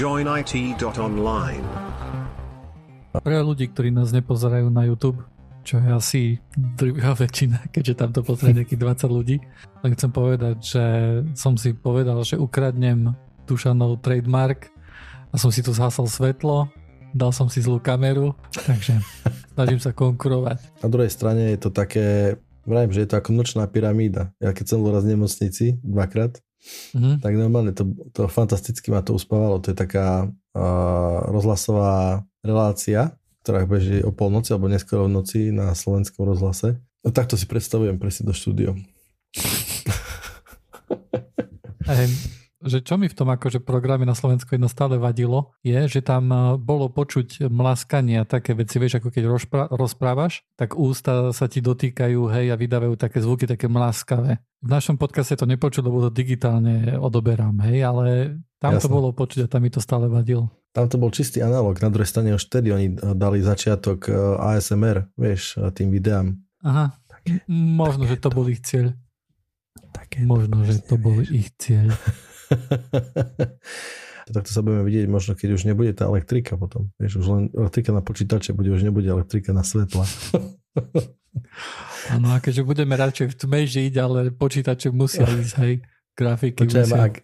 joinit.online. Pre ľudí, ktorí nás nepozerajú na YouTube, čo je asi druhá väčšina, keďže tam to pozrie nejakých 20 ľudí, len chcem povedať, že som si povedal, že ukradnem Dušanov trademark a som si tu zhasal svetlo, dal som si zlú kameru, takže snažím sa konkurovať. Na druhej strane je to také, vrajím, že je to ako nočná pyramída. Ja keď som bol raz v nemocnici dvakrát, mm-hmm. tak normálne to, to fantasticky ma to uspávalo. To je taká uh, rozhlasová relácia, ktorá beží o polnoci alebo neskoro v noci na slovenskom rozhlase. No takto si predstavujem presne do štúdio. Hey, že čo mi v tom akože programe na Slovensku jedno stále vadilo, je, že tam bolo počuť mlaskanie a také veci, vieš, ako keď rozprávaš, tak ústa sa ti dotýkajú, hej, a vydávajú také zvuky, také mlaskavé. V našom podcaste to nepočuť, lebo to digitálne odoberám, hej, ale tam Jasne. to bolo počuť a tam mi to stále vadilo. Tam to bol čistý analog, na druhej strane už vtedy oni dali začiatok e, ASMR, vieš, tým videám. Aha, také, možno, také že to bol ich cieľ. Také možno, že to bol ich cieľ. Takto sa budeme vidieť možno, keď už nebude tá elektrika potom. Vieš, už len elektrika na počítače bude, už nebude elektrika na svetla. Áno, a keďže budeme radšej v tme žiť, ale počítače musia ísť, hej, grafiky Počujem, musia. Ak,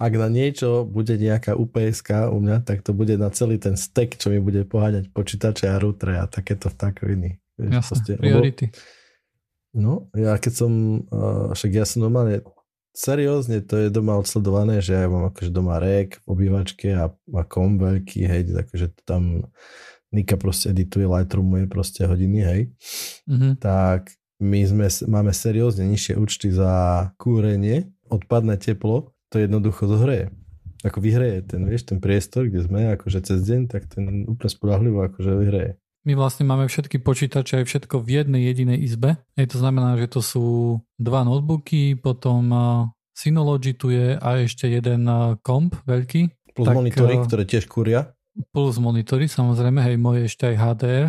ak na niečo bude nejaká ups u mňa, tak to bude na celý ten stack, čo mi bude poháňať počítače a routere a takéto vtákoviny. Jasne, priority. Lebo, no, ja keď som, uh, však ja som normálne seriózne to je doma odsledované, že ja mám akože doma rek v obývačke a, a kom veľký, hej, takže tam Nika proste edituje, Lightroomuje proste hodiny, hej. Mm-hmm. Tak my sme, máme seriózne nižšie účty za kúrenie, odpadné teplo, to jednoducho zohreje. Ako vyhreje ten, vieš, ten priestor, kde sme, akože cez deň, tak ten úplne spolahlivo akože vyhreje. My vlastne máme všetky počítače aj všetko v jednej jedinej izbe. Hej, to znamená, že to sú dva notebooky, potom Synology tu je a ešte jeden komp veľký. Plus tak, monitory, ktoré tiež kúria. Plus monitory, samozrejme, hej, moje ešte aj HDR.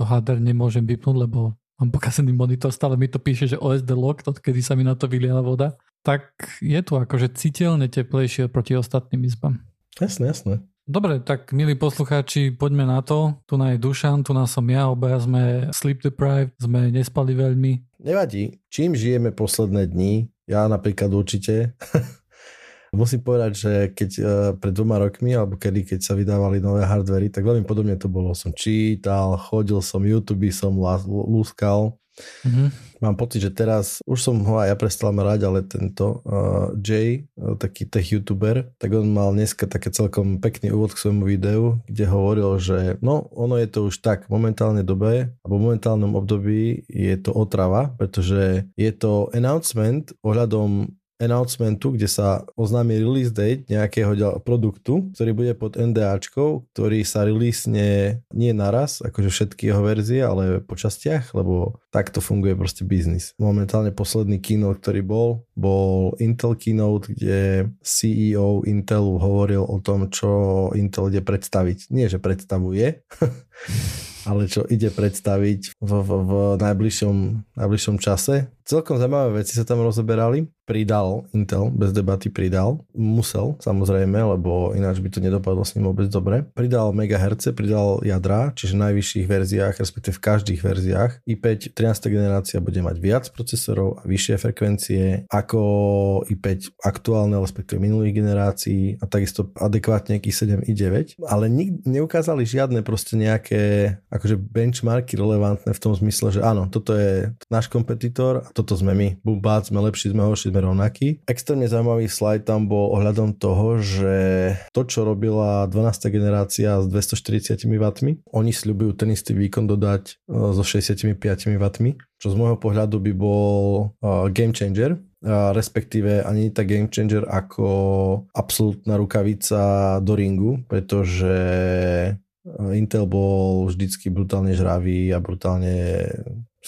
To HDR nemôžem vypnúť, lebo mám pokazený monitor, stále mi to píše, že OSD lock, odkedy sa mi na to vyliala voda. Tak je tu akože citeľne teplejšie proti ostatným izbám. Jasné, jasné. Dobre, tak milí poslucháči, poďme na to. Tu na je Dušan, tu nás som ja, obaja sme sleep deprived, sme nespali veľmi. Nevadí, čím žijeme posledné dni, ja napríklad určite. Musím povedať, že keď uh, pred dvoma rokmi, alebo kedy, keď sa vydávali nové hardvery, tak veľmi podobne to bolo. Som čítal, chodil som, YouTube som lúskal Mm-hmm. Mám pocit, že teraz, už som ho aj ja prestal mať, ale tento uh, Jay, uh, taký tech youtuber, tak on mal dneska také celkom pekný úvod k svojmu videu, kde hovoril, že no, ono je to už tak v momentálnej dobe, alebo v momentálnom období je to otrava, pretože je to announcement ohľadom announcementu, kde sa oznámi release date nejakého produktu, ktorý bude pod NDAčkou, ktorý sa releasne nie naraz, akože všetky jeho verzie, ale po častiach, lebo takto funguje proste biznis. Momentálne posledný keynote, ktorý bol, bol Intel keynote, kde CEO Intelu hovoril o tom, čo Intel ide predstaviť. Nie, že predstavuje, ale čo ide predstaviť v, v, v najbližšom, najbližšom čase. Celkom zaujímavé veci sa tam rozoberali pridal Intel, bez debaty pridal. Musel, samozrejme, lebo ináč by to nedopadlo s ním vôbec dobre. Pridal megaherce, pridal jadra, čiže v najvyšších verziách, respektíve v každých verziách. i5 13. generácia bude mať viac procesorov a vyššie frekvencie ako i5 aktuálne, respektíve minulých generácií a takisto adekvátne i7, i9. Ale nik- neukázali žiadne proste nejaké akože benchmarky relevantné v tom zmysle, že áno, toto je náš kompetitor a toto sme my. Bubác, sme lepší, sme horší, sme rovnakí. Extrémne zaujímavý slajd tam bol ohľadom toho, že to, čo robila 12. generácia s 240 W, oni sľubujú ten istý výkon dodať e, so 65 W, čo z môjho pohľadu by bol e, game changer, respektíve ani tak game changer ako absolútna rukavica do ringu, pretože e, Intel bol vždycky brutálne žravý a brutálne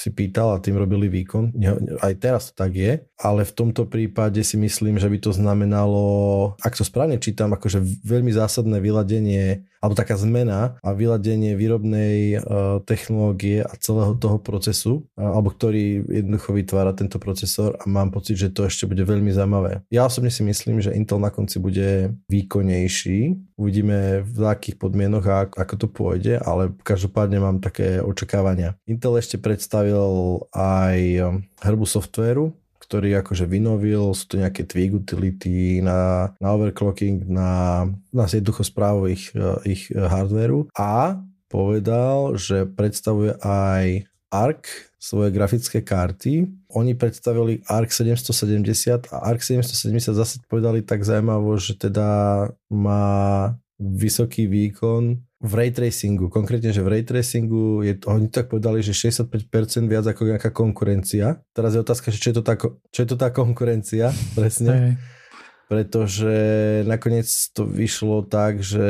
si pýtal a tým robili výkon. Aj teraz to tak je. Ale v tomto prípade si myslím, že by to znamenalo, ak to správne čítam, akože veľmi zásadné vyladenie alebo taká zmena a vyladenie výrobnej uh, technológie a celého toho procesu, alebo ktorý jednoducho vytvára tento procesor a mám pocit, že to ešte bude veľmi zaujímavé. Ja osobne si myslím, že Intel na konci bude výkonnejší. Uvidíme v akých podmienok a ako to pôjde, ale každopádne mám také očakávania. Intel ešte predstavil aj hrbu softvéru, ktorý akože vynovil, sú to nejaké twig utility na, na overclocking, na, na jednoducho správu ich, ich hardwareu a povedal, že predstavuje aj ARC, svoje grafické karty. Oni predstavili ARC 770 a ARC 770 zase povedali tak zaujímavo, že teda má vysoký výkon v ray tracingu, konkrétne, že v ray tracingu je, oni tak povedali, že 65% viac ako nejaká konkurencia. Teraz je otázka, že čo je to tá, čo je to tá konkurencia, presne. Hey. Pretože nakoniec to vyšlo tak, že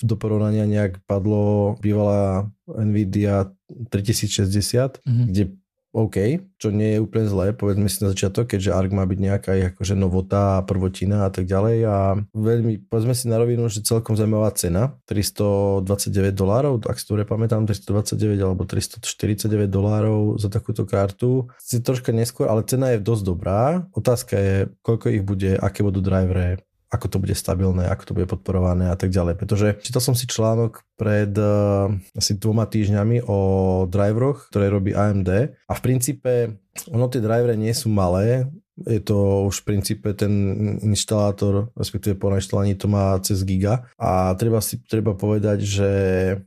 do porovnania nejak padlo bývalá Nvidia 3060, mm-hmm. kde OK, čo nie je úplne zlé, povedzme si na začiatok, keďže ARK má byť nejaká akože novota, prvotina a tak ďalej a veľmi, povedzme si na rovinu, že celkom zaujímavá cena, 329 dolárov, ak si to pamätám, 329 alebo 349 dolárov za takúto kartu. Si troška neskôr, ale cena je dosť dobrá. Otázka je, koľko ich bude, aké budú drivere, ako to bude stabilné, ako to bude podporované a tak ďalej. Pretože čítal som si článok pred uh, asi dvoma týždňami o driveroch, ktoré robí AMD a v princípe ono tie drivery nie sú malé, je to už v princípe ten inštalátor, respektíve po nainštalovaní to má cez giga a treba si treba povedať, že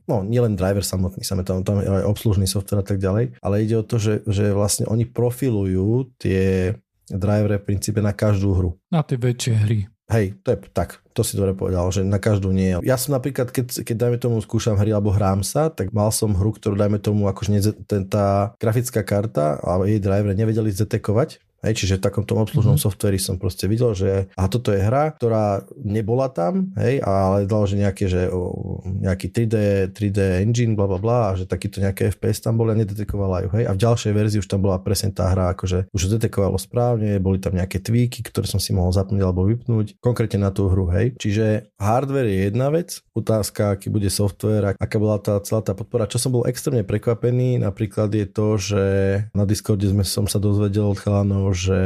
no nielen driver samotný, samé tam, tam je aj obslužný software a tak ďalej, ale ide o to, že, že vlastne oni profilujú tie drivery v princípe na každú hru. Na tie väčšie hry. Hej, to je tak, to si dobre povedal, že na každú nie. Ja som napríklad, keď, keď dajme tomu skúšam hry alebo hrám sa, tak mal som hru, ktorú dajme tomu, akože nie, ten, tá grafická karta alebo jej driver nevedeli zdetekovať, Hej, čiže v takomto obslužnom mm-hmm. softveri som proste videl, že a toto je hra, ktorá nebola tam, hej, ale dal, že nejaké, že o, nejaký 3D, 3D engine, bla bla bla, a že takýto nejaké FPS tam boli a nedetekovala ju, hej. A v ďalšej verzii už tam bola presne tá hra, akože už detekovalo správne, boli tam nejaké tweaky, ktoré som si mohol zapnúť alebo vypnúť, konkrétne na tú hru, hej. Čiže hardware je jedna vec, otázka, aký bude software, aká bola tá celá tá podpora. Čo som bol extrémne prekvapený, napríklad je to, že na Discorde sme som sa dozvedel od chalanov, že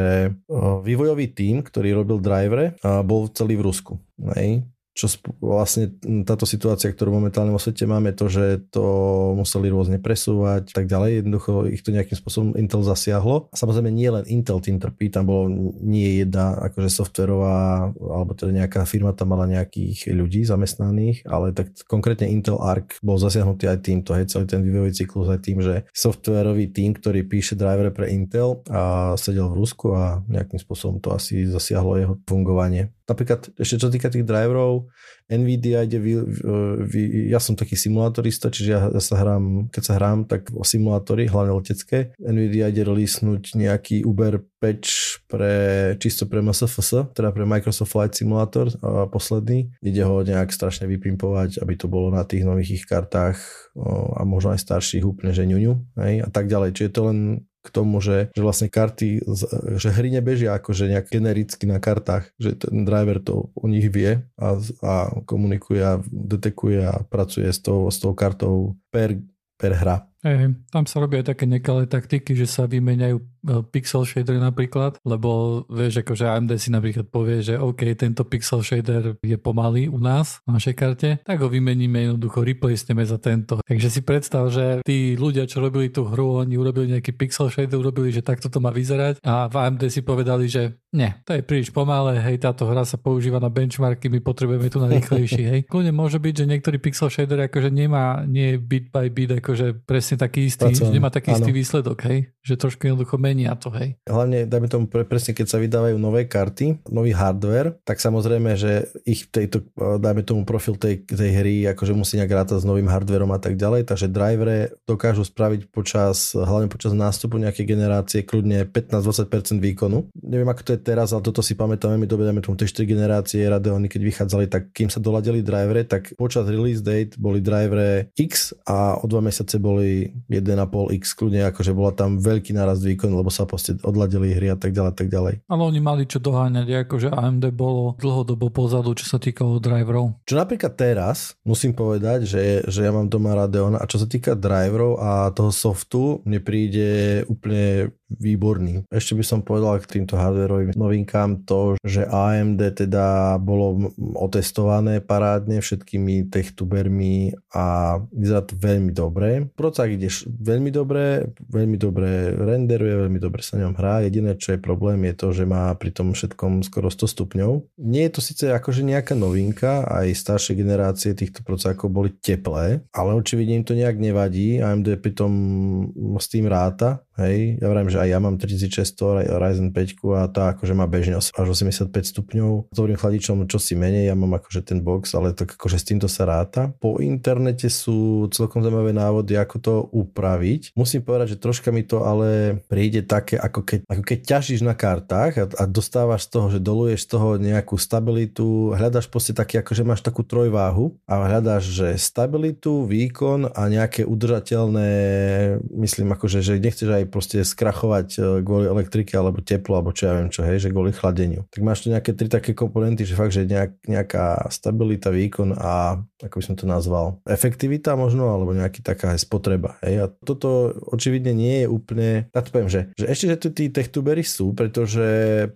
vývojový tím, ktorý robil drivere, bol celý v Rusku. Hej čo vlastne táto situácia, ktorú momentálne vo svete máme, to, že to museli rôzne presúvať tak ďalej, jednoducho ich to nejakým spôsobom Intel zasiahlo. A samozrejme nie len Intel tým trpí, tam bolo nie jedna akože softverová, alebo teda nejaká firma tam mala nejakých ľudí zamestnaných, ale tak konkrétne Intel Arc bol zasiahnutý aj týmto, hej, celý ten vývojový cyklus aj tým, že softverový tým, ktorý píše driver pre Intel a sedel v Rusku a nejakým spôsobom to asi zasiahlo jeho fungovanie. Napríklad ešte čo týka tých driverov, Nvidia ide, vy, vy, ja som taký simulátorista, čiže ja, ja sa hrám, keď sa hrám, tak o simulátory, hlavne letecké. Nvidia ide releasenúť nejaký Uber patch pre, čisto pre MSFS, teda pre Microsoft Flight Simulator a posledný. Ide ho nejak strašne vypimpovať, aby to bolo na tých nových ich kartách a možno aj starších úplne, že ňuňu, hej, a tak ďalej. Čiže to len k tomu, že, že vlastne karty, že hry nebežia akože nejak genericky na kartách, že ten driver to u nich vie a, a komunikuje a detekuje a pracuje s tou, s tou kartou per, per hra. Hey, tam sa robia aj také nekalé taktiky, že sa vymeniajú e, pixel shader napríklad, lebo vieš, akože AMD si napríklad povie, že OK, tento pixel shader je pomalý u nás na našej karte, tak ho vymeníme jednoducho, replaceneme za tento. Takže si predstav, že tí ľudia, čo robili tú hru, oni urobili nejaký pixel shader, urobili, že takto to má vyzerať a v AMD si povedali, že nie, to je príliš pomalé, hej, táto hra sa používa na benchmarky, my potrebujeme tu na rýchlejší, hej. Kľudne môže byť, že niektorý pixel shader akože nemá, nie bit by bit, akože presne presne taký istý, že nemá taký áno. istý výsledok, hej? Že trošku jednoducho menia to, hej? Hlavne, dajme tomu pre, presne, keď sa vydávajú nové karty, nový hardware, tak samozrejme, že ich tejto, dajme tomu profil tej, tej hry, akože musí nejak rátať s novým hardwareom a tak ďalej, takže drivere dokážu spraviť počas, hlavne počas nástupu nejakej generácie kľudne 15-20% výkonu. Neviem, ako to je teraz, ale toto si pamätáme, my dobe, dajme tomu tie 4 generácie Radeony, keď vychádzali, tak kým sa doladili drivere, tak počas release date boli drivere X a o dva mesiace boli 1,5x kľudne, akože bola tam veľký nárast výkon, lebo sa proste odladili hry a tak ďalej, tak ďalej. Ale oni mali čo doháňať, akože AMD bolo dlhodobo pozadu, čo sa týkalo driverov. Čo napríklad teraz, musím povedať, že, že ja mám doma Radeon a čo sa týka driverov a toho softu, mne príde úplne výborný. Ešte by som povedal k týmto hardwareovým novinkám to, že AMD teda bolo otestované parádne všetkými techtubermi a vyzerá to veľmi dobre. Procák ideš veľmi dobre, veľmi dobre renderuje, veľmi dobre sa ňom hrá. Jediné, čo je problém, je to, že má pri tom všetkom skoro 100 stupňov. Nie je to síce akože nejaká novinka, aj staršie generácie týchto procákov boli teplé, ale očividne im to nejak nevadí. AMD pri tom s tým ráta, Hej, ja vravím, že aj ja mám 3600 Ryzen 5 a tá akože má bežne až 85 stupňov. S dobrým chladičom čo si menej, ja mám akože ten box, ale tak akože s týmto sa ráta. Po internete sú celkom zaujímavé návody, ako to upraviť. Musím povedať, že troška mi to ale príde také, ako keď, ako keď ťažíš na kartách a, a dostávaš z toho, že doluješ z toho nejakú stabilitu, hľadaš proste taký, akože máš takú trojváhu a hľadaš, že stabilitu, výkon a nejaké udržateľné, myslím akože, že nechceš aj proste skrachovať e, kvôli elektrike alebo teplo, alebo čo ja viem čo, hej, že kvôli chladeniu. Tak máš tu nejaké tri také komponenty, že fakt, že nejak, nejaká stabilita, výkon a ako by som to nazval, efektivita možno, alebo nejaký taká spotreba. Hej. A toto očividne nie je úplne, ja to poviem, že, že ešte, že tu tí techtubery sú, pretože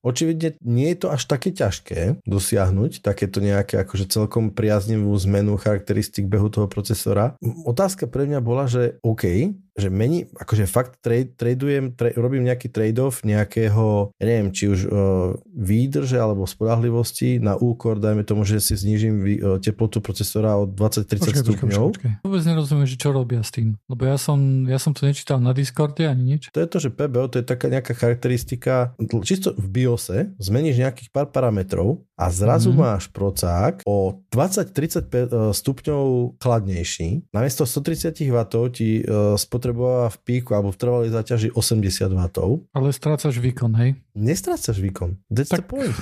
očividne nie je to až také ťažké dosiahnuť takéto nejaké akože celkom priaznivú zmenu charakteristik behu toho procesora. Otázka pre mňa bola, že OK, že mení, akože fakt trade, tradujem, tra, robím nejaký trade-off nejakého, ja neviem, či už uh, výdrže alebo spolahlivosti na úkor, dajme tomu, že si znižím vý, uh, teplotu procesora o 20-30 stupňov. Počkej, počkej. Vôbec nerozumiem, že čo robia s tým. Lebo ja som, ja som to nečítal na Discorde ani nič. To je to, že PBO to je taká nejaká charakteristika, čisto v BIOSe zmeníš nejakých pár parametrov a zrazu mm-hmm. máš procák o 20-35 e, stupňov chladnejší. Namiesto 130 W ti spotrebuje spotrebováva v píku alebo v trvalej záťaži 80 W. Ale strácaš výkon, hej? Nestrácaš výkon. That's tak... the point.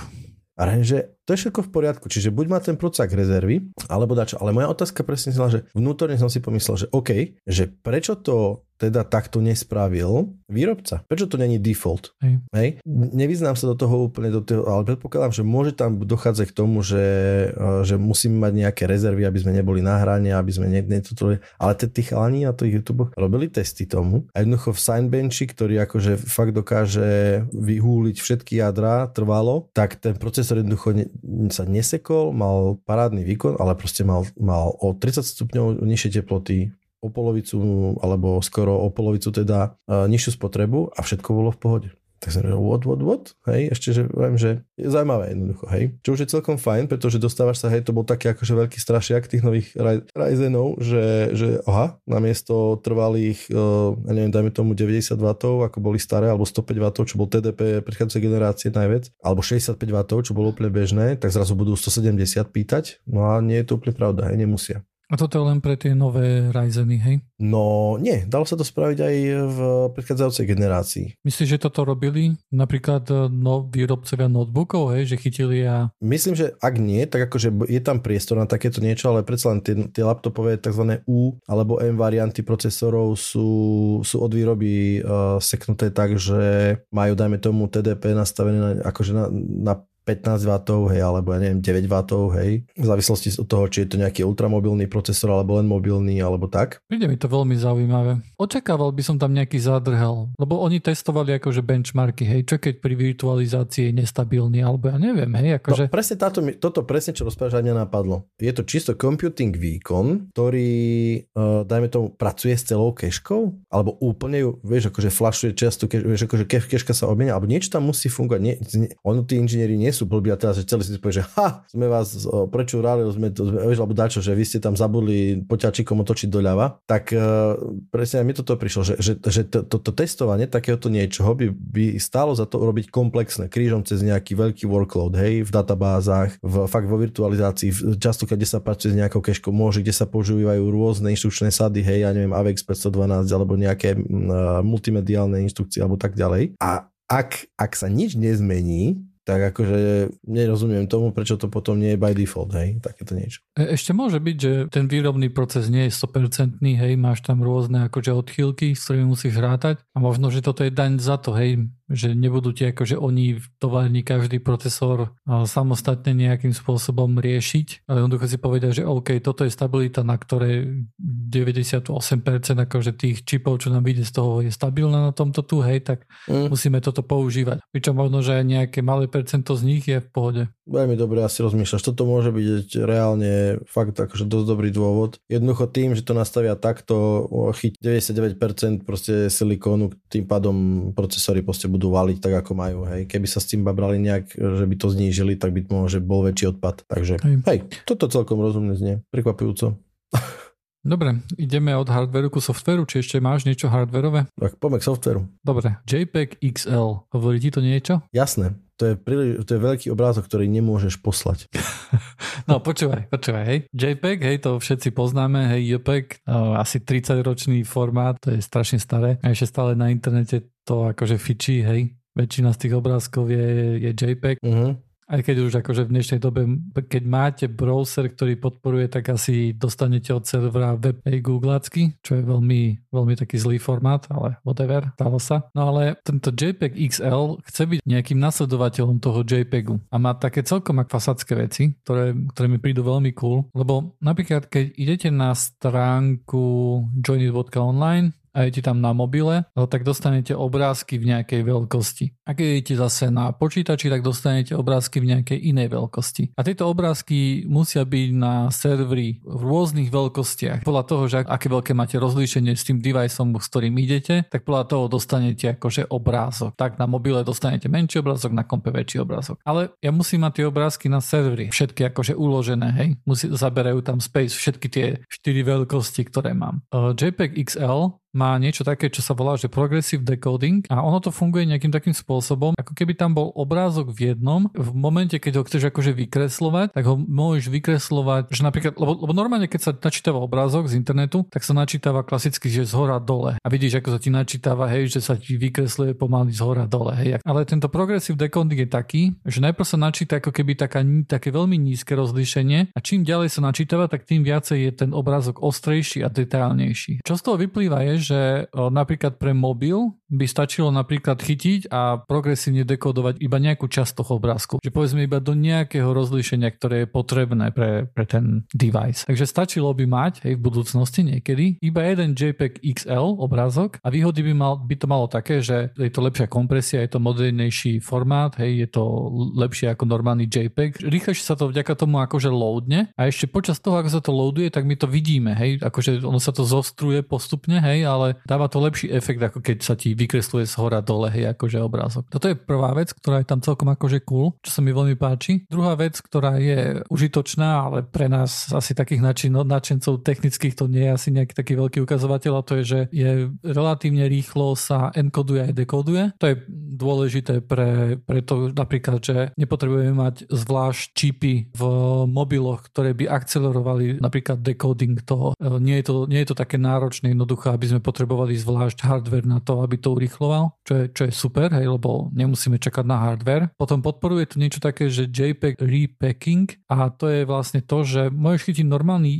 A že to je všetko v poriadku, čiže buď má ten procák rezervy, alebo dačo. Ale moja otázka presne znala, že vnútorne som si pomyslel, že OK, že prečo to teda takto nespravil výrobca. Prečo to není default? Hej. Hej? Nevyznám sa do toho úplne, do toho, ale predpokladám, že môže tam dochádzať k tomu, že, e, že musíme mať nejaké rezervy, aby sme neboli na hrane, aby sme ne, ne, toto, ale tí chalani na to YouTube robili testy tomu a jednoducho v Signbenchi, ktorý akože fakt dokáže vyhúliť všetky jadra trvalo, tak ten procesor jednoducho ne, sa nesekol, mal parádny výkon, ale proste mal, mal o 30 stupňov nižšie teploty, o polovicu, alebo skoro o polovicu teda uh, nižšiu spotrebu a všetko bolo v pohode. Tak som povedal, what, what, what? Hej, ešte, že viem, že je zaujímavé jednoducho, hej. Čo už je celkom fajn, pretože dostávaš sa, hej, to bol taký akože veľký strašiak tých nových Ryzenov, že, že aha, namiesto trvalých, uh, neviem, dajme tomu 90 W, ako boli staré, alebo 105 W, čo bol TDP predchádzajúcej generácie najviac, alebo 65 W, čo bolo úplne bežné, tak zrazu budú 170 pýtať, no a nie je to úplne pravda, hej, nemusia. A toto je len pre tie nové Ryzeny, hej? No nie, dalo sa to spraviť aj v predchádzajúcej generácii. Myslíš, že toto robili napríklad e, no, výrobcovia notebookov, hej, že chytili a... Myslím, že ak nie, tak akože je tam priestor na takéto niečo, ale predsa len tie, tie laptopové tzv. U alebo M varianty procesorov sú, sú od výroby uh, seknuté tak, že majú, dajme tomu, TDP nastavené na, akože na, na 15 W, hej, alebo ja neviem, 9 W, hej, v závislosti od toho, či je to nejaký ultramobilný procesor, alebo len mobilný, alebo tak. Príde mi to veľmi zaujímavé. Očakával by som tam nejaký zádrhel, lebo oni testovali akože benchmarky, hej, čo keď pri virtualizácii je nestabilný, alebo ja neviem, hej, akože... No, presne táto, toto presne, čo rozprávaš, ani napadlo. Je to čisto computing výkon, ktorý, uh, dajme tomu, pracuje s celou keškou, alebo úplne ju, vieš, akože flashuje často, vieš, akože keška sa obmienia, alebo niečo tam musí fungovať. Nie, nie, ono, tí inžinieri nie sú blbí a teraz, že celý si povie, že ha, sme vás prečúrali, sme to, vieš, alebo dačo, že vy ste tam zabudli poťačikom otočiť doľava, tak uh, presne aj mi toto prišlo, že, že, že toto to, to testovanie takéhoto niečoho by, by stálo za to robiť komplexné, krížom cez nejaký veľký workload, hej, v databázach, v, fakt vo virtualizácii, často keď sa pracuje s nejakou keškou, môže, kde sa používajú rôzne inštrukčné sady, hej, ja neviem, AVX 512 alebo nejaké uh, multimediálne inštrukcie alebo tak ďalej. A ak, ak sa nič nezmení, tak akože nerozumiem tomu, prečo to potom nie je by default, hej, takéto niečo. E, ešte môže byť, že ten výrobný proces nie je 100%, hej, máš tam rôzne akože odchýlky, s ktorými musíš rátať a možno, že toto je daň za to, hej, že nebudú ti akože oni v továrni každý procesor samostatne nejakým spôsobom riešiť, ale jednoducho si povedia, že OK, toto je stabilita, na ktoré 98% akože tých čipov, čo nám vyjde z toho je stabilná na tomto tu, hej, tak mm. musíme toto používať. Pričom možno, že nejaké malé percento z nich je v pohode. Veľmi dobre asi rozmýšľaš. Toto môže byť reálne fakt akože dosť dobrý dôvod. Jednoducho tým, že to nastavia takto, chyť 99% proste silikónu, tým pádom procesory proste budú valiť tak, ako majú. Hej. Keby sa s tým babrali nejak, že by to znížili, tak by môže bol väčší odpad. Takže hej, hej toto celkom rozumne znie. Prekvapujúco. Dobre, ideme od hardveru ku softveru, či ešte máš niečo hardverové? Tak poďme k softveru. Dobre, JPEG XL, hovorí ti to niečo? Jasné, to je, príliš, to je veľký obrázok, ktorý nemôžeš poslať. no počúvaj, počúvaj, hej. JPEG, hej, to všetci poznáme, hej, JPEG, asi 30-ročný formát, to je strašne staré. A ešte stále na internete to akože fičí, hej. Väčšina z tých obrázkov je, je JPEG. Uh-huh. Aj keď už akože v dnešnej dobe, keď máte browser, ktorý podporuje, tak asi dostanete od servera WebPay Googleacky, čo je veľmi, veľmi taký zlý formát, ale whatever, stalo sa. No ale tento JPEG XL chce byť nejakým nasledovateľom toho JPEGu a má také celkom akvasacké veci, ktoré, ktoré mi prídu veľmi cool, lebo napríklad keď idete na stránku joinit.online a idete tam na mobile, no tak dostanete obrázky v nejakej veľkosti. A keď idete zase na počítači, tak dostanete obrázky v nejakej inej veľkosti. A tieto obrázky musia byť na serveri v rôznych veľkostiach. Podľa toho, že aké veľké máte rozlíšenie s tým deviceom, s ktorým idete, tak podľa toho dostanete akože obrázok. Tak na mobile dostanete menší obrázok, na kompe väčší obrázok. Ale ja musím mať tie obrázky na serveri, všetky akože uložené, hej. Musí, zaberajú tam space, všetky tie štyri veľkosti, ktoré mám. Uh, JPEG XL má niečo také, čo sa volá, že progressive decoding a ono to funguje nejakým takým spôsobom, ako keby tam bol obrázok v jednom, v momente, keď ho chceš akože vykreslovať, tak ho môžeš vykreslovať, že napríklad, lebo, lebo normálne, keď sa načítava obrázok z internetu, tak sa načítava klasicky, že z hora dole. A vidíš, ako sa ti načítava, hej, že sa ti vykresluje pomaly z hora dole. Hej. Ale tento progressive decoding je taký, že najprv sa načíta ako keby taká, také veľmi nízke rozlíšenie a čím ďalej sa načítava, tak tým viacej je ten obrázok ostrejší a detailnejší. Čo z toho vyplýva je, že napríklad pre mobil by stačilo napríklad chytiť a progresívne dekodovať iba nejakú časť toho obrázku. Že povedzme iba do nejakého rozlíšenia, ktoré je potrebné pre, pre ten device. Takže stačilo by mať hej, v budúcnosti niekedy iba jeden JPEG XL obrázok a výhody by, mal, by to malo také, že je to lepšia kompresia, je to modernejší formát, hej, je to lepšie ako normálny JPEG. Rýchlejšie sa to vďaka tomu akože loadne a ešte počas toho, ako sa to loaduje, tak my to vidíme, hej, akože ono sa to zostruje postupne, hej, ale dáva to lepší efekt, ako keď sa ti vykresluje z hora dole, hej, akože obrázok. Toto je prvá vec, ktorá je tam celkom akože cool, čo sa mi veľmi páči. Druhá vec, ktorá je užitočná, ale pre nás asi takých nadšencov technických to nie je asi nejaký taký veľký ukazovateľ a to je, že je relatívne rýchlo sa enkoduje a dekoduje. To je dôležité pre, pre to napríklad, že nepotrebujeme mať zvlášť čipy v mobiloch, ktoré by akcelerovali napríklad decoding toho. E, nie je to, nie je to také náročné, jednoduché, aby sme potrebovali zvlášť hardware na to, aby to urychloval, čo je, čo je super, hej, lebo nemusíme čakať na hardware. Potom podporuje to niečo také, že JPEG repacking a to je vlastne to, že môžeš chytiť normálny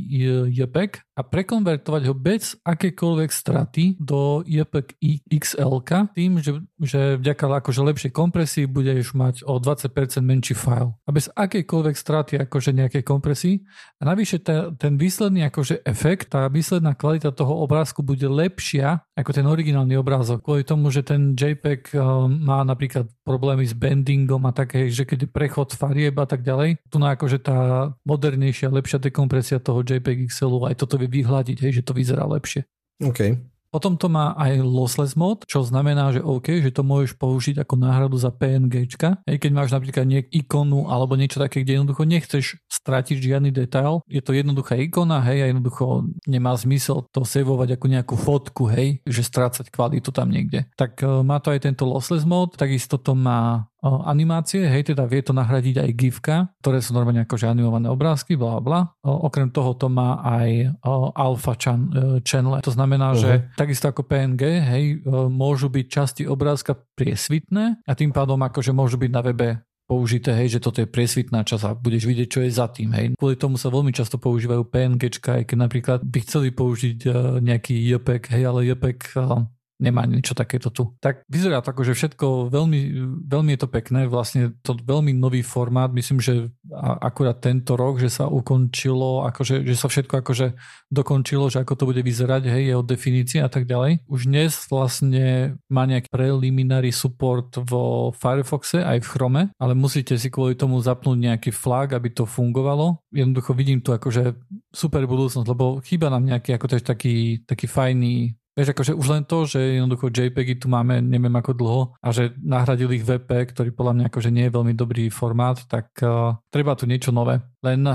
JPEG a prekonvertovať ho bez akékoľvek straty do JPEG XL tým, že, že vďaka akože lepšej kompresii budeš mať o 20% menší file. A bez akejkoľvek straty akože nejakej kompresii. A navyše ten, ten výsledný akože efekt, tá výsledná kvalita toho obrázku bude lepšia ako ten originálny obrázok kvôli tomu, že ten JPEG eh, má napríklad problémy s bendingom a také, že keď je prechod farieb a tak ďalej, tu na akože tá modernejšia, lepšia dekompresia toho JPEG XLu aj toto vie vyhľadiť, hej, že to vyzerá lepšie. OK. Potom to má aj lossless mod, čo znamená, že OK, že to môžeš použiť ako náhradu za PNG. Hej, keď máš napríklad niek ikonu alebo niečo také, kde jednoducho nechceš stratiť žiadny detail, je to jednoduchá ikona, hej, a jednoducho nemá zmysel to sevovať ako nejakú fotku, hej, že strácať kvalitu tam niekde. Tak uh, má to aj tento lossless mod, takisto to má animácie, hej, teda vie to nahradiť aj gifka, ktoré sú normálne akože animované obrázky, bla bla. Okrem toho to má aj alpha chan, e, channel, to znamená, uh-huh. že takisto ako PNG, hej, e, môžu byť časti obrázka priesvitné a tým pádom akože môžu byť na webe použité, hej, že toto je priesvitná časť a budeš vidieť, čo je za tým, hej. Kvôli tomu sa veľmi často používajú PNGčka, aj keď napríklad by chceli použiť uh, nejaký JPEG, hej, ale JPEG uh, nemá niečo takéto tu. Tak vyzerá to ako, že všetko veľmi, veľmi je to pekné, vlastne to veľmi nový formát, myslím, že akurát tento rok, že sa ukončilo, akože, že sa všetko akože dokončilo, že ako to bude vyzerať, hej, jeho definície a tak ďalej. Už dnes vlastne má nejaký preliminary support vo Firefoxe aj v Chrome, ale musíte si kvôli tomu zapnúť nejaký flag, aby to fungovalo. Jednoducho vidím tu akože super budúcnosť, lebo chýba nám nejaký ako taký, taký fajný Vieš, akože už len to, že jednoducho JPEGy tu máme neviem ako dlho a že nahradili ich VP, ktorý podľa mňa akože nie je veľmi dobrý formát, tak uh, treba tu niečo nové. Len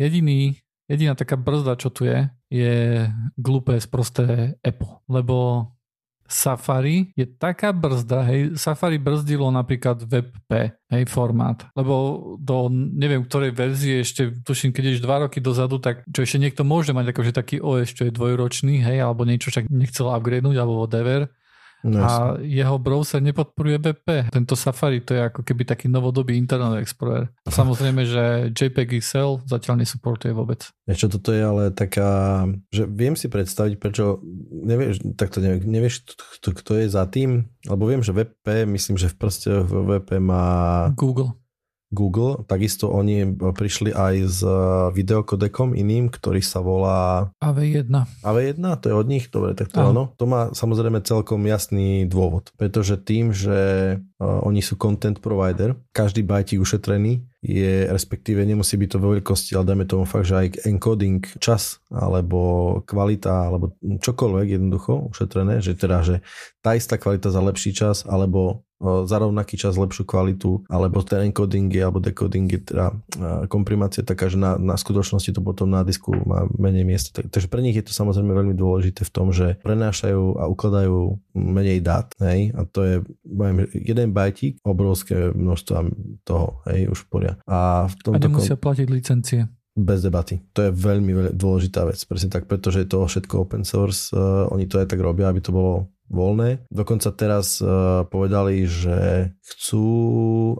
jediný, jediná taká brzda, čo tu je, je glúpe sprosté Apple. Lebo Safari je taká brzda, hej, Safari brzdilo napríklad WebP, hej, formát, lebo do neviem ktorej verzie ešte, tuším, keď ješ dva roky dozadu, tak čo ešte niekto môže mať akože taký OS, čo je dvojročný, hej, alebo niečo však nechcel upgradenúť, alebo whatever, No, a jeho browser nepodporuje BP. Tento Safari to je ako keby taký novodobý Internet Explorer. A samozrejme, že JPEG XL zatiaľ nesupportuje vôbec. Ešte toto je ale taká, že viem si predstaviť, prečo nevieš, takto nevie, nevieš, kto, kto je za tým, lebo viem, že VP, myslím, že v prste VP má Google. Google, takisto oni prišli aj s e, videokodekom iným, ktorý sa volá AV1. AV1, to je od nich? Dobre, tak to áno. To má samozrejme celkom jasný dôvod, pretože tým, že uh, oni sú content provider, každý bajtík ušetrený je, respektíve nemusí byť to vo veľkosti, ale dajme tomu fakt, že aj encoding čas, alebo kvalita, alebo čokoľvek jednoducho ušetrené, že teda, že tá istá kvalita za lepší čas, alebo za rovnaký čas lepšiu kvalitu, alebo ten encoding je, alebo decoding je teda komprimácia taká, že na, na skutočnosti to potom na disku má menej miesta. Takže pre nich je to samozrejme veľmi dôležité v tom, že prenášajú a ukladajú menej dát, hej, a to je poviem, jeden bajtík, obrovské množstvo toho, hej, už poria. A, v tomto a nemusia kon... platiť licencie bez debaty. To je veľmi, veľmi dôležitá vec. Presne tak, pretože je to všetko open source. Uh, oni to aj tak robia, aby to bolo voľné. Dokonca teraz uh, povedali, že chcú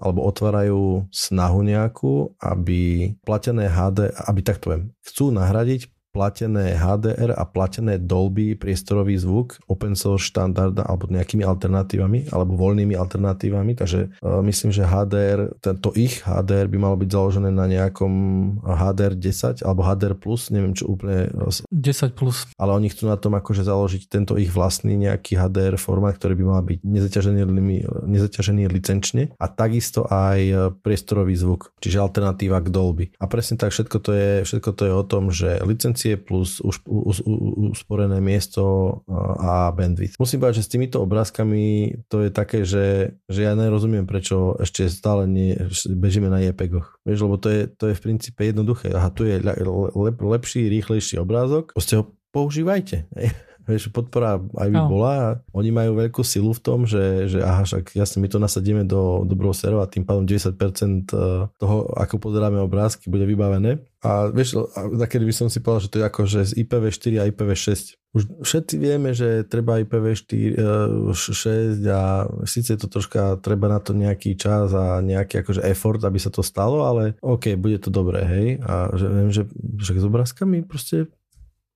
alebo otvárajú snahu nejakú, aby platené HD, aby takto viem, chcú nahradiť platené HDR a platené Dolby priestorový zvuk open source štandard alebo nejakými alternatívami alebo voľnými alternatívami, takže uh, myslím, že HDR, tento ich HDR by malo byť založené na nejakom HDR 10 alebo HDR plus, neviem čo úplne 10 plus. Ale oni chcú na tom akože založiť tento ich vlastný nejaký HDR formát, ktorý by mal byť nezaťažený, nezaťažený licenčne a takisto aj priestorový zvuk, čiže alternatíva k Dolby. A presne tak všetko to je, všetko to je o tom, že licencie licencie plus usporené miesto a bandwidth. Musím povedať, že s týmito obrázkami to je také, že, že ja nerozumiem, prečo ešte stále nie, bežíme na JPEGoch. Vieš, lebo to je, to je v princípe jednoduché. Aha, tu je lep, lepší, rýchlejší obrázok, proste ho používajte. Vieš, podpora aj by no. bola a oni majú veľkú silu v tom, že, že aha, však jasne, my to nasadíme do, do browserov a tým pádom 90% e, toho, ako pozeráme obrázky, bude vybavené. A vieš, takedy by som si povedal, že to je ako že z IPv4 a IPv6. Už všetci vieme, že treba IPv4 6 a síce je to troška, treba na to nejaký čas a nejaký akože effort, aby sa to stalo, ale OK, bude to dobré, hej. A že viem, že však s obrázkami proste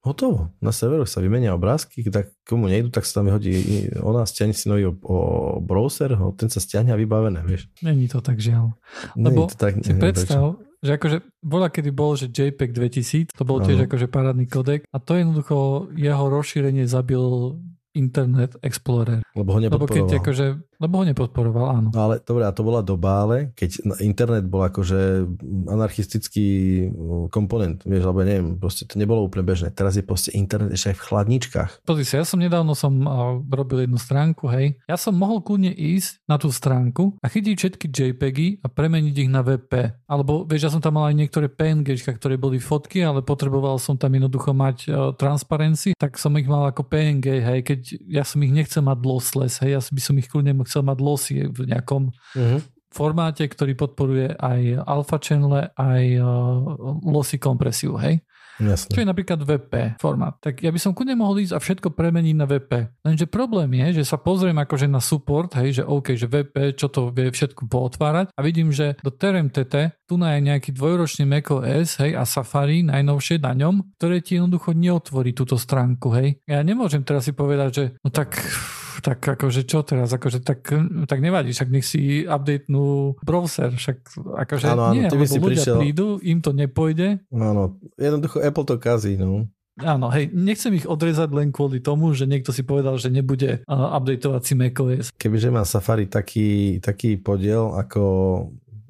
hotovo. Na serveroch sa vymenia obrázky, tak komu nejdu, tak sa tam vyhodí ona, stiahne si nový o, o browser, ten sa stiahne a vybavené, vieš. Není to tak žiaľ. Lebo to tak, si predstav, prečo. že akože bola kedy bol, že JPEG 2000, to bol tiež akože parádny kodek a to jednoducho jeho rozšírenie zabil Internet Explorer. Lebo ho nepodporoval. Lebo keď akože lebo ho nepodporoval, áno. No ale dobre, a to bola doba, ale keď internet bol akože anarchistický komponent, vieš, alebo neviem, proste to nebolo úplne bežné. Teraz je proste internet ešte aj v chladničkách. Pozri sa, ja som nedávno som robil jednu stránku, hej. Ja som mohol kľudne ísť na tú stránku a chytiť všetky JPEGy a premeniť ich na WP. Alebo, vieš, ja som tam mal aj niektoré PNG, ktoré boli fotky, ale potreboval som tam jednoducho mať uh, transparency, tak som ich mal ako PNG, hej, keď ja som ich nechcel mať lossless, hej, ja by som ich kľudne chcel mať lossy v nejakom uh-huh. formáte, ktorý podporuje aj alpha channel, aj uh, lossy kompresiu, hej. Jasne. čo je napríklad VP formát. Tak ja by som kudne mohol ísť a všetko premeniť na VP. Lenže problém je, že sa pozriem akože na support, hej, že OK, že VP, čo to vie všetko pootvárať a vidím, že do TRMTT tu na je nejaký dvojročný macOS, hej, a Safari najnovšie na ňom, ktoré ti jednoducho neotvorí túto stránku, hej. Ja nemôžem teraz si povedať, že no tak tak akože čo teraz, akože tak, tak nevadí, však nech si updatenú browser, však akože Áno, áno, nie, ty by si ľudia prišiel- prídu, im to nepôjde, Áno, jednoducho Apple to kazí, no. Áno, hej, nechcem ich odrezať len kvôli tomu, že niekto si povedal, že nebude uh, updateovať si macOS. Kebyže má Safari taký, taký podiel, ako,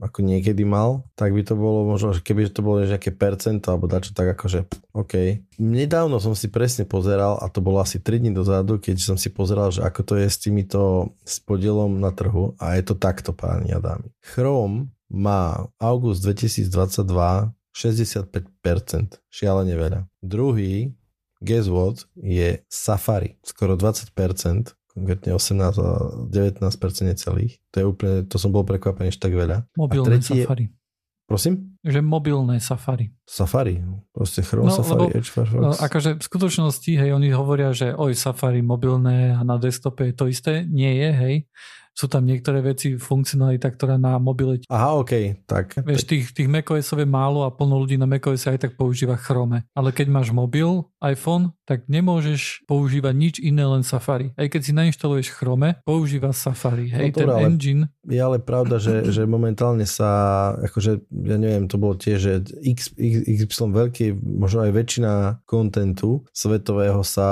ako niekedy mal, tak by to bolo možno, keby to bolo nejaké percento, alebo dačo tak akože, OK. Nedávno som si presne pozeral, a to bolo asi 3 dní dozadu, keď som si pozeral, že ako to je s týmito s podielom na trhu a je to takto, páni a dámy. Chrome má august 2022 65%, šialene veľa. Druhý, guess what, je Safari, skoro 20%, konkrétne 18 a 19% necelých. To je úplne, to som bol prekvapený, že tak veľa. Mobilné tretí je- Safari. Prosím? Že mobilné Safari. Safari. Proste Chrome, No, Safari, lebo, Edge, No, Firefox. akože v skutočnosti, hej, oni hovoria, že oj, Safari mobilné a na desktope je to isté. Nie je, hej. Sú tam niektoré veci, funkcionalita, ktorá na mobile Aha, OK, tak. Vieš, tých, tých macOSov je málo a plno ľudí na macOS aj tak používa Chrome. Ale keď máš mobil, iPhone, tak nemôžeš používať nič iné, len Safari. Aj keď si nainštaluješ Chrome, používa Safari. Hej, No ten ale- engine. Je ale pravda, že, že momentálne sa, akože, ja neviem, to bolo tiež, že X, X, XY veľký, možno aj väčšina kontentu svetového sa,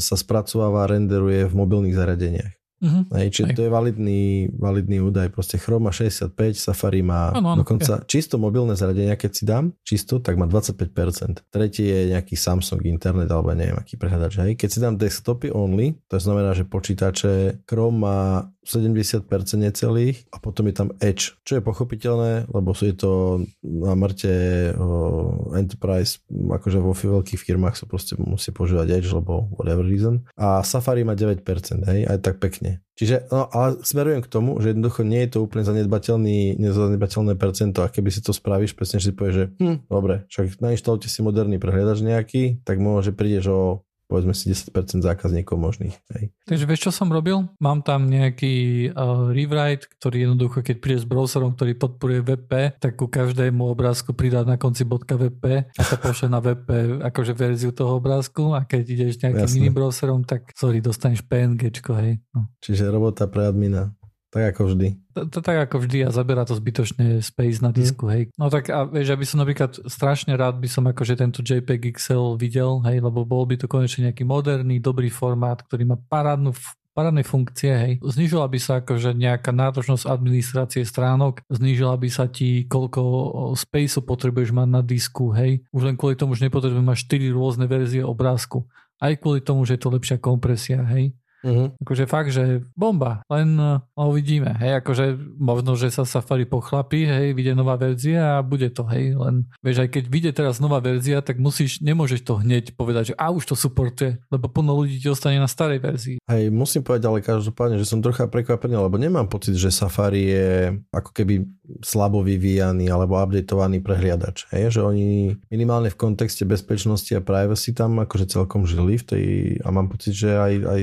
sa spracováva renderuje v mobilných zariadeniach. Uh-huh. Hej, čiže Hej. to je validný, validný údaj. Proste Chrome má 65, Safari má Áno, áno, dokonca čisto mobilné zariadenia, keď si dám, čisto, tak má 25%. Tretí je nejaký Samsung internet, alebo neviem, aký prehľadač. Hej. Keď si dám desktopy only, to znamená, že počítače Chrome má 70% necelých a potom je tam Edge, čo je pochopiteľné, lebo sú je to na mŕte enterprise, akože vo veľkých firmách sa proste musí používať Edge, lebo whatever reason. A Safari má 9%, hej, aj tak pekne. Čiže, no, ale smerujem k tomu, že jednoducho nie je to úplne zanedbateľný, nezanedbateľné percento. A keby si to spravíš, presne si povieš, že hm, dobre, však nainštalujte si moderný prehľadač nejaký, tak môže prídeš o povedzme si 10% zákazníkov možných. Hej. Takže vieš, čo som robil? Mám tam nejaký uh, rewrite, ktorý jednoducho, keď príde s browserom, ktorý podporuje WP, tak ku každému obrázku pridá na konci .wp a sa pošle na WP akože verziu toho obrázku a keď ideš nejakým Jasné. iným browserom, tak sorry, dostaneš PNGčko, hej. No. Čiže robota pre admina. Tak ako vždy. Tak ako vždy a zabera to zbytočne space na disku, hej. No tak a vieš, ja by som napríklad strašne rád by som akože tento JPEG XL videl, hej, lebo bol by to konečne nejaký moderný, dobrý formát, ktorý má parádnu parádne funkcie, hej. Znižila by sa akože nejaká náročnosť administrácie stránok, znížila by sa ti, koľko spaceu potrebuješ mať na disku, hej. Už len kvôli tomu, že nepotrebuješ mať 4 rôzne verzie obrázku. Aj kvôli tomu, že je to lepšia kompresia, hej. Uh-huh. Akože fakt, že bomba, len uh, uvidíme, hej, akože možno, že sa Safari pochlapí, hej, vyjde nová verzia a bude to, hej, len vieš, aj keď vyjde teraz nová verzia, tak musíš, nemôžeš to hneď povedať, že a už to supportuje, lebo plno ľudí ti ostane na starej verzii. Hej, musím povedať ale každopádne, že som trocha prekvapený, lebo nemám pocit, že Safari je ako keby slabo vyvíjaný alebo updateovaný prehliadač. Hej, že oni minimálne v kontexte bezpečnosti a privacy tam akože celkom žili v tej, a mám pocit, že aj, aj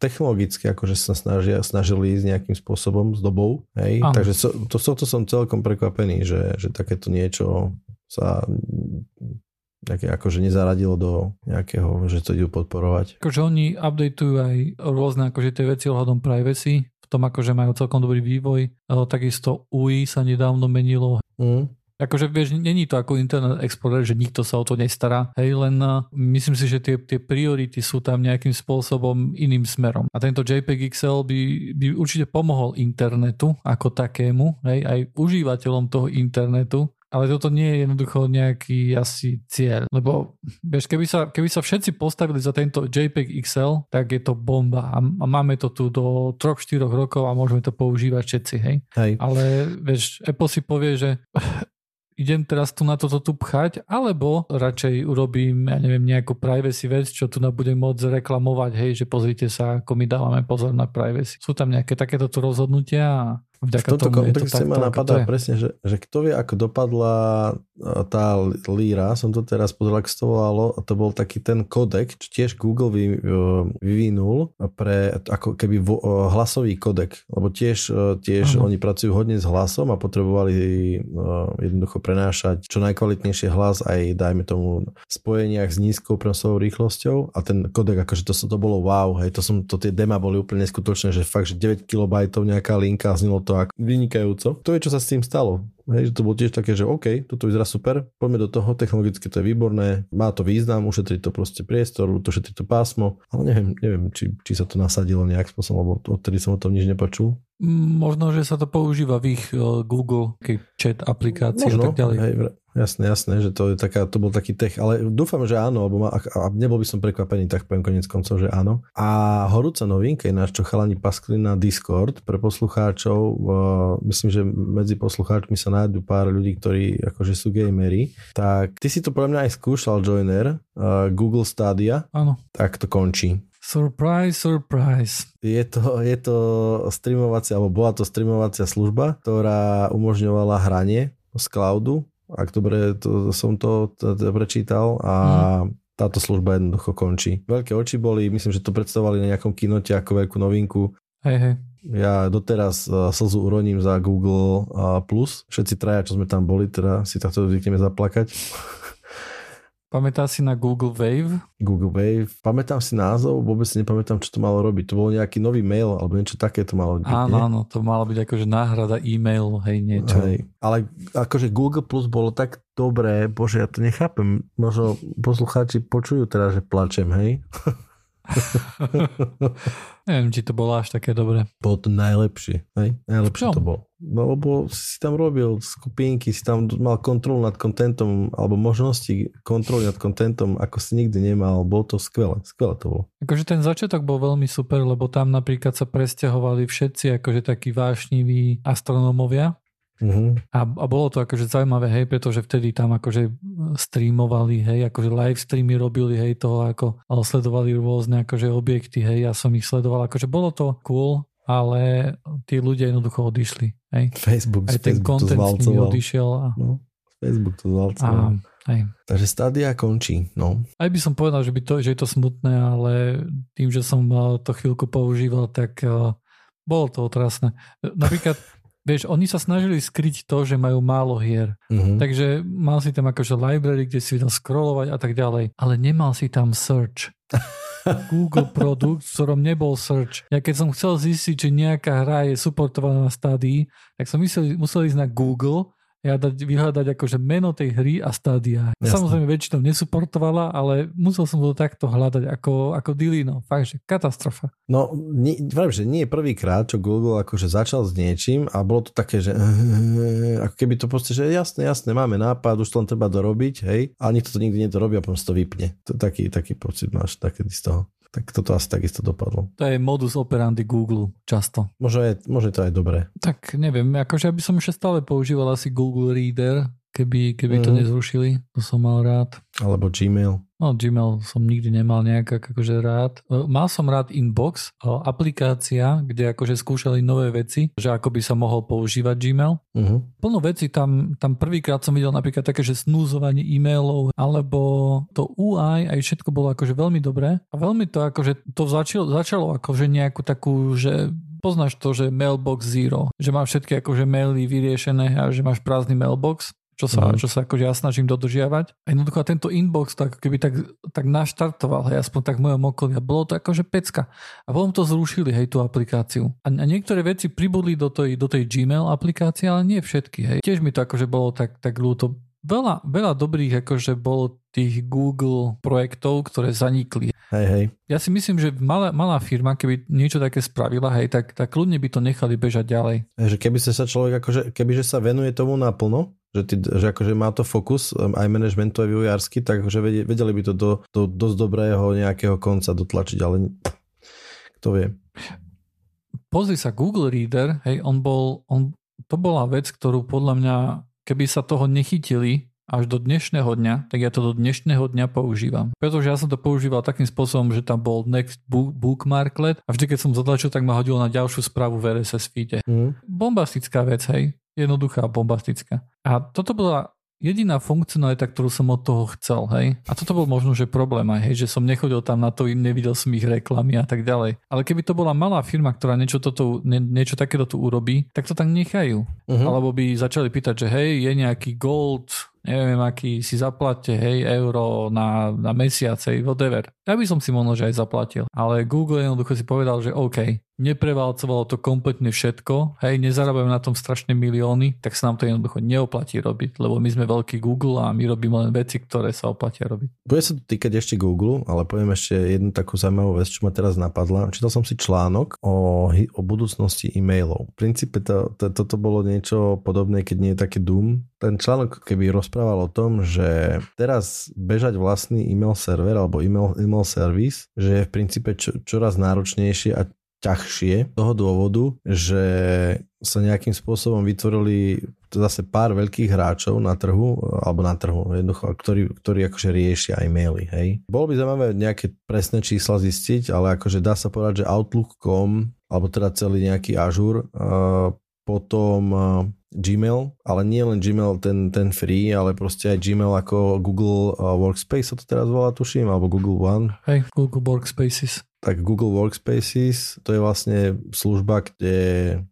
technologicky akože sa snažia, snažili ísť nejakým spôsobom s dobou. Hej, takže so, to, to, to som celkom prekvapený, že, že takéto niečo sa nejaké, akože nezaradilo do nejakého, že to idú podporovať. Akože oni updateujú aj rôzne akože tie veci ohľadom privacy, v tom akože majú celkom dobrý vývoj, ale takisto UI sa nedávno menilo, Mm. Akože vieš, není to ako Internet Explorer, že nikto sa o to nestará. Hej, len uh, myslím si, že tie, tie priority sú tam nejakým spôsobom iným smerom. A tento JPEG XL by, by určite pomohol internetu ako takému, hej, aj užívateľom toho internetu, ale toto nie je jednoducho nejaký asi cieľ. Lebo vieš, keby sa, keby sa všetci postavili za tento JPEG XL, tak je to bomba. A, a máme to tu do 3-4 rokov a môžeme to používať všetci, hej. Hej. Ale vieš, Apple si povie, že idem teraz tu na toto tu pchať, alebo radšej urobím, ja neviem, nejakú privacy vec, čo tu na budem môcť reklamovať, hej, že pozrite sa, ako my dávame pozor na privacy. Sú tam nejaké takéto tu rozhodnutia Vďaka v tomto to kontexte takto, ma napadá to presne, že, že kto vie, ako dopadla e, tá líra, som to teraz pozeral, ako sa to volalo, a to bol taký ten kodek, čo tiež Google vy, e, vyvinul pre ako keby vo, e, hlasový kodek, lebo tiež, tiež oni pracujú hodne s hlasom a potrebovali jednoducho prenášať čo najkvalitnejšie hlas aj dajme tomu spojeniach s nízkou prenosovou rýchlosťou. A ten kodek, akože to, to bolo wow, hej, to som, to tie dema boli úplne neskutočné, že fakt, že 9 KB nejaká linka a znelo to vynikajúco. To je, čo sa s tým stalo. Hej, že to bolo tiež také, že OK, toto vyzerá super, poďme do toho, technologicky to je výborné, má to význam, ušetrí to proste priestor, ušetrí to pásmo, ale neviem, neviem či, či sa to nasadilo nejak spôsobom, lebo odtedy som o tom nič nepočul. Možno, že sa to používa v ich eh, Google chat aplikácii a tak ďalej. hej, jasné, jasné, že to, je taká, to bol taký tech, ale dúfam, že áno, lebo ma, a nebol by som prekvapený, tak poviem konec koncov, že áno. A horúca novinka je náš, čo chalani paskli na Discord pre poslucháčov, uh, myslím, že medzi poslucháčmi sa nájdú pár ľudí, ktorí akože sú gamery, tak ty si to podľa mňa aj skúšal, Joiner, uh, Google Stadia, Áno. tak to končí. Surprise, surprise. Je to, je to streamovacia, alebo bola to streamovacia služba, ktorá umožňovala hranie z cloudu, ak dobre to, som to, to, to prečítal a táto služba jednoducho končí. Veľké oči boli, myslím, že to predstavovali na nejakom kinote ako veľkú novinku. Hej, hej. Ja doteraz uh, slzu uroním za Google uh, Plus. Všetci traja, čo sme tam boli, teda si takto zvykneme zaplakať. Pamätáš si na Google Wave? Google Wave. Pamätám si názov, vôbec si nepamätám, čo to malo robiť. To bol nejaký nový mail, alebo niečo také to malo byť. Áno, nie? áno, to malo byť akože náhrada e-mailu, hej, niečo. Hej. Ale akože Google Plus bolo tak dobré, bože, ja to nechápem. Možno poslucháči počujú teda, že plačem, hej? Neviem, či to bolo až také dobré. Bolo to najlepšie, hej? Najlepšie to bolo. No lebo si tam robil skupinky, si tam mal kontrolu nad kontentom, alebo možnosti kontroly nad kontentom, ako si nikdy nemal. Bolo to skvelé, skvelé to bolo. Akože ten začiatok bol veľmi super, lebo tam napríklad sa presťahovali všetci akože takí vášniví astronómovia Uh-huh. a, a bolo to akože zaujímavé, hej, pretože vtedy tam akože streamovali, hej, akože live streamy robili, hej, toho ako sledovali rôzne akože objekty, hej, ja som ich sledoval, akože bolo to cool, ale tí ľudia jednoducho odišli, hej. Facebook, Aj ten Facebook to content s nimi odišiel a, No, Facebook to a zvalcoval. hej. Takže stádia končí, no. Aj by som povedal, že, by to, že je to smutné, ale tým, že som eh, to chvíľku používal, tak eh, bolo to otrasné. Napríklad, vieš, oni sa snažili skryť to, že majú málo hier. Uh-huh. Takže mal si tam akože library, kde si vedel scrollovať a tak ďalej, ale nemal si tam search. Google produkt, v ktorom nebol search. Ja keď som chcel zistiť, či nejaká hra je supportovaná na stádii, tak som musel, musel ísť na Google a dať, vyhľadať akože meno tej hry a stádia. Jasne. Samozrejme väčšinou nesuportovala, ale musel som to takto hľadať ako, ako Dilino. Fakt, že katastrofa. No, nie, vravím, že nie je prvýkrát, čo Google akože začal s niečím a bolo to také, že ako keby to proste, že jasné, jasné, máme nápad, už to len treba dorobiť, hej, ale nikto to nikdy nedorobí a potom to vypne. To je taký, taký pocit máš taký z toho. Tak toto asi takisto dopadlo. To je modus operandi Google často. Možno je, možno je to aj dobré. Tak neviem, akože by som ešte stále používal asi Google Reader, keby, keby to Mhm. nezrušili. To som mal rád. Alebo Gmail. No Gmail som nikdy nemal nejak akože rád. E, Mal som rád Inbox, e, aplikácia, kde akože skúšali nové veci, že ako by sa mohol používať Gmail. Uh-huh. Plno veci tam, tam prvýkrát som videl napríklad také, že snúzovanie e-mailov, alebo to UI, aj všetko bolo akože veľmi dobré. A veľmi to akože, to začalo, začalo akože nejakú takú, že poznáš to, že mailbox zero, že máš všetky akože maily vyriešené a že máš prázdny mailbox čo sa, Mhm. čo sa akože ja snažím dodržiavať. A jednoducho tento inbox tak keby tak, tak naštartoval, hej, aspoň tak v mojom okolí. A bolo to akože pecka. A potom to zrušili, hej, tú aplikáciu. A, a niektoré veci pribudli do tej, do tej Gmail aplikácie, ale nie všetky, hej. Tiež mi to akože bolo tak, tak ľúto. Veľa, veľa dobrých akože bolo tých Google projektov, ktoré zanikli. Hej, hej. Ja si myslím, že malá, malá firma, keby niečo také spravila, hej, tak, tak ľudne by to nechali bežať ďalej. Že keby sa človek, akože, kebyže sa venuje tomu naplno, že, ty, že akože má to fokus um, aj managementu, aj vývojársky, tak že vedeli, vedeli by to do, do dosť dobrého nejakého konca dotlačiť, ale kto vie. Pozri sa, Google Reader, hej, on bol, on, to bola vec, ktorú podľa mňa, keby sa toho nechytili, až do dnešného dňa, tak ja to do dnešného dňa používam. Pretože ja som to používal takým spôsobom, že tam bol next bookmarklet a vždy, keď som zatlačil, tak ma hodilo na ďalšiu správu v RSS feede. Mm. Bombastická vec, hej. Jednoduchá, bombastická. A toto bola jediná funkcionalita, ktorú som od toho chcel, hej. A toto bol možno, že problém aj, hej, že som nechodil tam na to, nevidel som ich reklamy a tak ďalej. Ale keby to bola malá firma, ktorá niečo, toto, nie, niečo takéto tu urobí, tak to tak nechajú. Uh-huh. Alebo by začali pýtať, že hej, je nejaký gold neviem, aký si zaplatte, hej, euro na, na mesiac, hej, whatever. Ja by som si možno, že aj zaplatil. Ale Google jednoducho si povedal, že OK, neprevalcovalo to kompletne všetko, hej, nezarábajú na tom strašné milióny, tak sa nám to jednoducho neoplatí robiť, lebo my sme veľký Google a my robíme len veci, ktoré sa oplatia robiť. Bude sa to týkať ešte Google, ale poviem ešte jednu takú zaujímavú vec, čo ma teraz napadla. Čítal som si článok o, o budúcnosti e-mailov. V princípe to, to, toto bolo niečo podobné, keď nie je také Doom. Ten článok keby rozprával o tom, že teraz bežať vlastný e-mail server alebo e-mail, email service, že je v princípe čo, čoraz náročnejšie a ťažšie z toho dôvodu, že sa nejakým spôsobom vytvorili zase pár veľkých hráčov na trhu, alebo na trhu, jednoducho, ktorí, ktorí akože riešia aj maily, hej. Bolo by zaujímavé nejaké presné čísla zistiť, ale akože dá sa povedať, že Outlook.com, alebo teda celý nejaký Azure, uh, potom uh, Gmail, ale nie len Gmail ten, ten free, ale proste aj Gmail ako Google uh, Workspace sa to teraz volá, tuším, alebo Google One. Hej, Google Workspaces tak Google Workspaces, to je vlastne služba, kde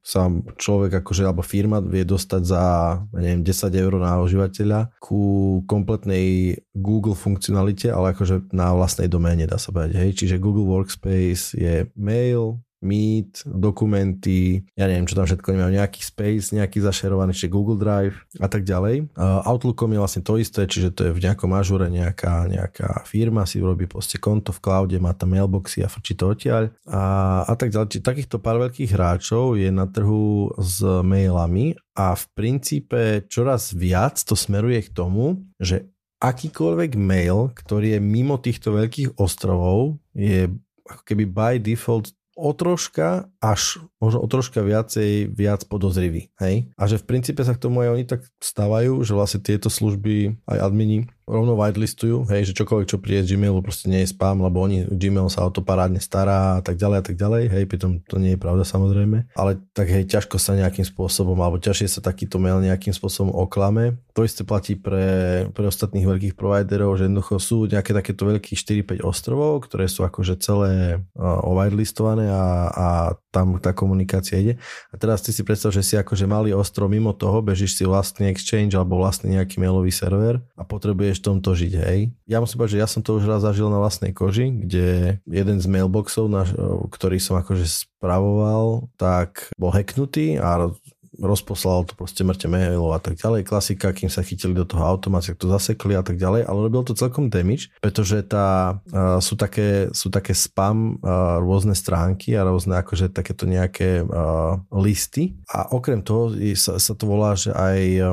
sa človek akože, alebo firma vie dostať za, neviem, 10 eur na užívateľa ku kompletnej Google funkcionalite, ale akože na vlastnej doméne, dá sa povedať. Hej. Čiže Google Workspace je mail, Meet, dokumenty, ja neviem, čo tam všetko nemajú, nejaký space, nejaký zašerovaný, čiže Google Drive a tak ďalej. Uh, Outlookom je vlastne to isté, čiže to je v nejakom ažure nejaká, nejaká firma si robí proste konto v cloude, má tam mailboxy a frčí to odtiaľ a, a tak ďalej. Čiže takýchto pár veľkých hráčov je na trhu s mailami a v princípe čoraz viac to smeruje k tomu, že akýkoľvek mail, ktorý je mimo týchto veľkých ostrovov, je ako keby by default o troška až možno o troška viacej viac podozrivý. Hej? A že v princípe sa k tomu aj oni tak stávajú, že vlastne tieto služby aj admini rovno whitelistujú, hej, že čokoľvek, čo príde z Gmailu, proste nie je spam, lebo oni, Gmail sa o to parádne stará a tak ďalej a tak ďalej, hej, pritom to nie je pravda samozrejme, ale tak hej, ťažko sa nejakým spôsobom, alebo ťažšie sa takýto mail nejakým spôsobom oklame. To isté platí pre, pre ostatných veľkých providerov, že jednoducho sú nejaké takéto veľkých 4-5 ostrovov, ktoré sú akože celé uh, whitelistované a, a tam tá komunikácia ide. A teraz ty si predstav, že si akože malý ostrov mimo toho, bežíš si vlastný exchange alebo vlastný nejaký mailový server a potrebuješ v tomto žiť, hej. Ja musím povedať, že ja som to už raz zažil na vlastnej koži, kde jeden z mailboxov, ktorý som akože spravoval, tak bol hacknutý a rozposlal to proste mŕte mailov a tak ďalej. Klasika, kým sa chytili do toho automatu, to zasekli a tak ďalej, ale robil to celkom damage, pretože tá, uh, sú, také, sú také spam uh, rôzne stránky a rôzne akože takéto nejaké uh, listy a okrem toho sa, sa to volá, že aj uh,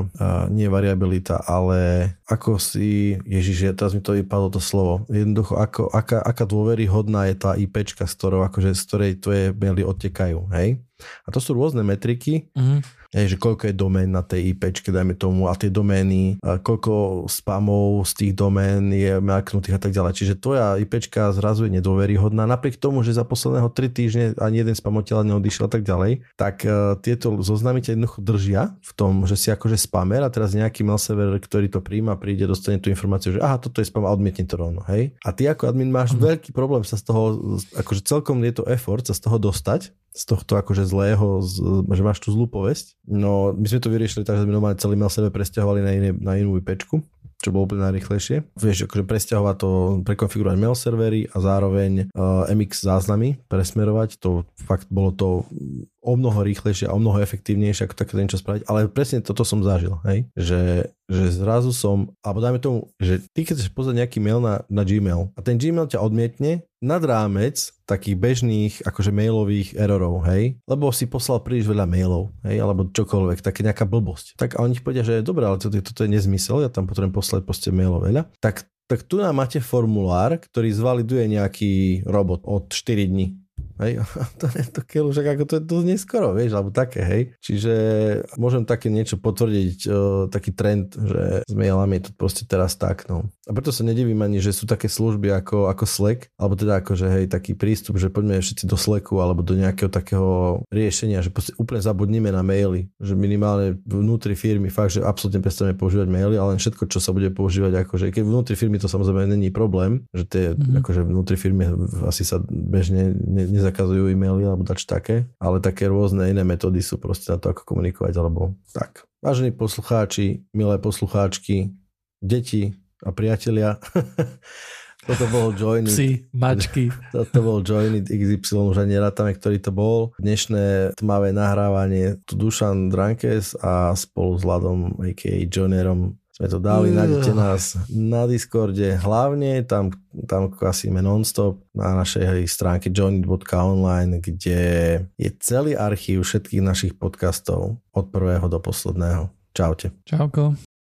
nie variabilita, ale ako si, ježiš, teraz mi to vypadlo to slovo, jednoducho ako, aká, aká dôveryhodná je tá IPčka, s ktorou akože, z ktorej tvoje maily odtekajú, hej? A to sú rôzne metriky, mm-hmm. Je, že koľko je domén na tej IP, dajme tomu, a tie domény, a koľko spamov z tých domén je maknutých a tak ďalej. Čiže tvoja IP zrazu je nedôveryhodná, napriek tomu, že za posledného 3 týždne ani jeden spamoteľ neodišiel a tak ďalej, tak uh, tieto zoznamy ťa jednoducho držia v tom, že si akože spamer a teraz nejaký mail server, ktorý to príjma, príde, dostane tú informáciu, že aha, toto je spam a odmietne to rovno, hej. A ty ako admin máš mm-hmm. veľký problém sa z toho, akože celkom je to effort sa z toho dostať, z tohto akože zlého, že máš tú zlú povesť. No my sme to vyriešili tak, že sme normálne celý mail sebe presťahovali na, iné, na inú IPčku, čo bolo úplne najrychlejšie. Vieš, akože presťahovať to, prekonfigurovať mail servery a zároveň uh, MX záznamy presmerovať, to fakt bolo to o mnoho rýchlejšie a o mnoho efektívnejšie, ako také niečo spraviť, ale presne toto som zažil, hej? Že, že zrazu som, alebo dajme tomu, že ty keď chceš pozrieť nejaký mail na, na Gmail a ten Gmail ťa odmietne nad rámec takých bežných akože mailových errorov, hej? Lebo si poslal príliš veľa mailov, hej? Alebo čokoľvek, také nejaká blbosť. Tak a oni povedia, že dobre, ale toto, toto je nezmysel, ja tam potrebujem poslať proste mailov veľa. Tak tak tu nám máte formulár, ktorý zvaliduje nejaký robot od 4 dní hej, to je to keľu, že ako to je dosť neskoro, vieš, alebo také, hej. Čiže môžem také niečo potvrdiť, o, taký trend, že s mailami je to proste teraz tak, no. A preto sa nedivím ani, že sú také služby ako, ako Slack, alebo teda ako, že hej, taký prístup, že poďme všetci do Slacku alebo do nejakého takého riešenia, že proste úplne zabudnime na maily, že minimálne vnútri firmy fakt, že absolútne prestaneme používať maily, ale len všetko, čo sa bude používať, akože keď vnútri firmy to samozrejme není problém, že tie, mm-hmm. akože vnútri firmy asi sa bežne ne, nezakazujú e-maily alebo dač také, ale také rôzne iné metódy sú proste na to, ako komunikovať, alebo tak. Vážení poslucháči, milé poslucháčky, deti, a priatelia. Toto bol Joiny. Psi, mačky. Toto bol Joiny XY, už ani nerátame, ktorý to bol. Dnešné tmavé nahrávanie tu Dušan Drankes a spolu s Ladom, a.k.a. Joinerom sme to dali, nájdete nás na Discorde, hlavne tam, tam klasíme nonstop na našej stránke joiny.online, kde je celý archív všetkých našich podcastov od prvého do posledného. Čaute. Čauko.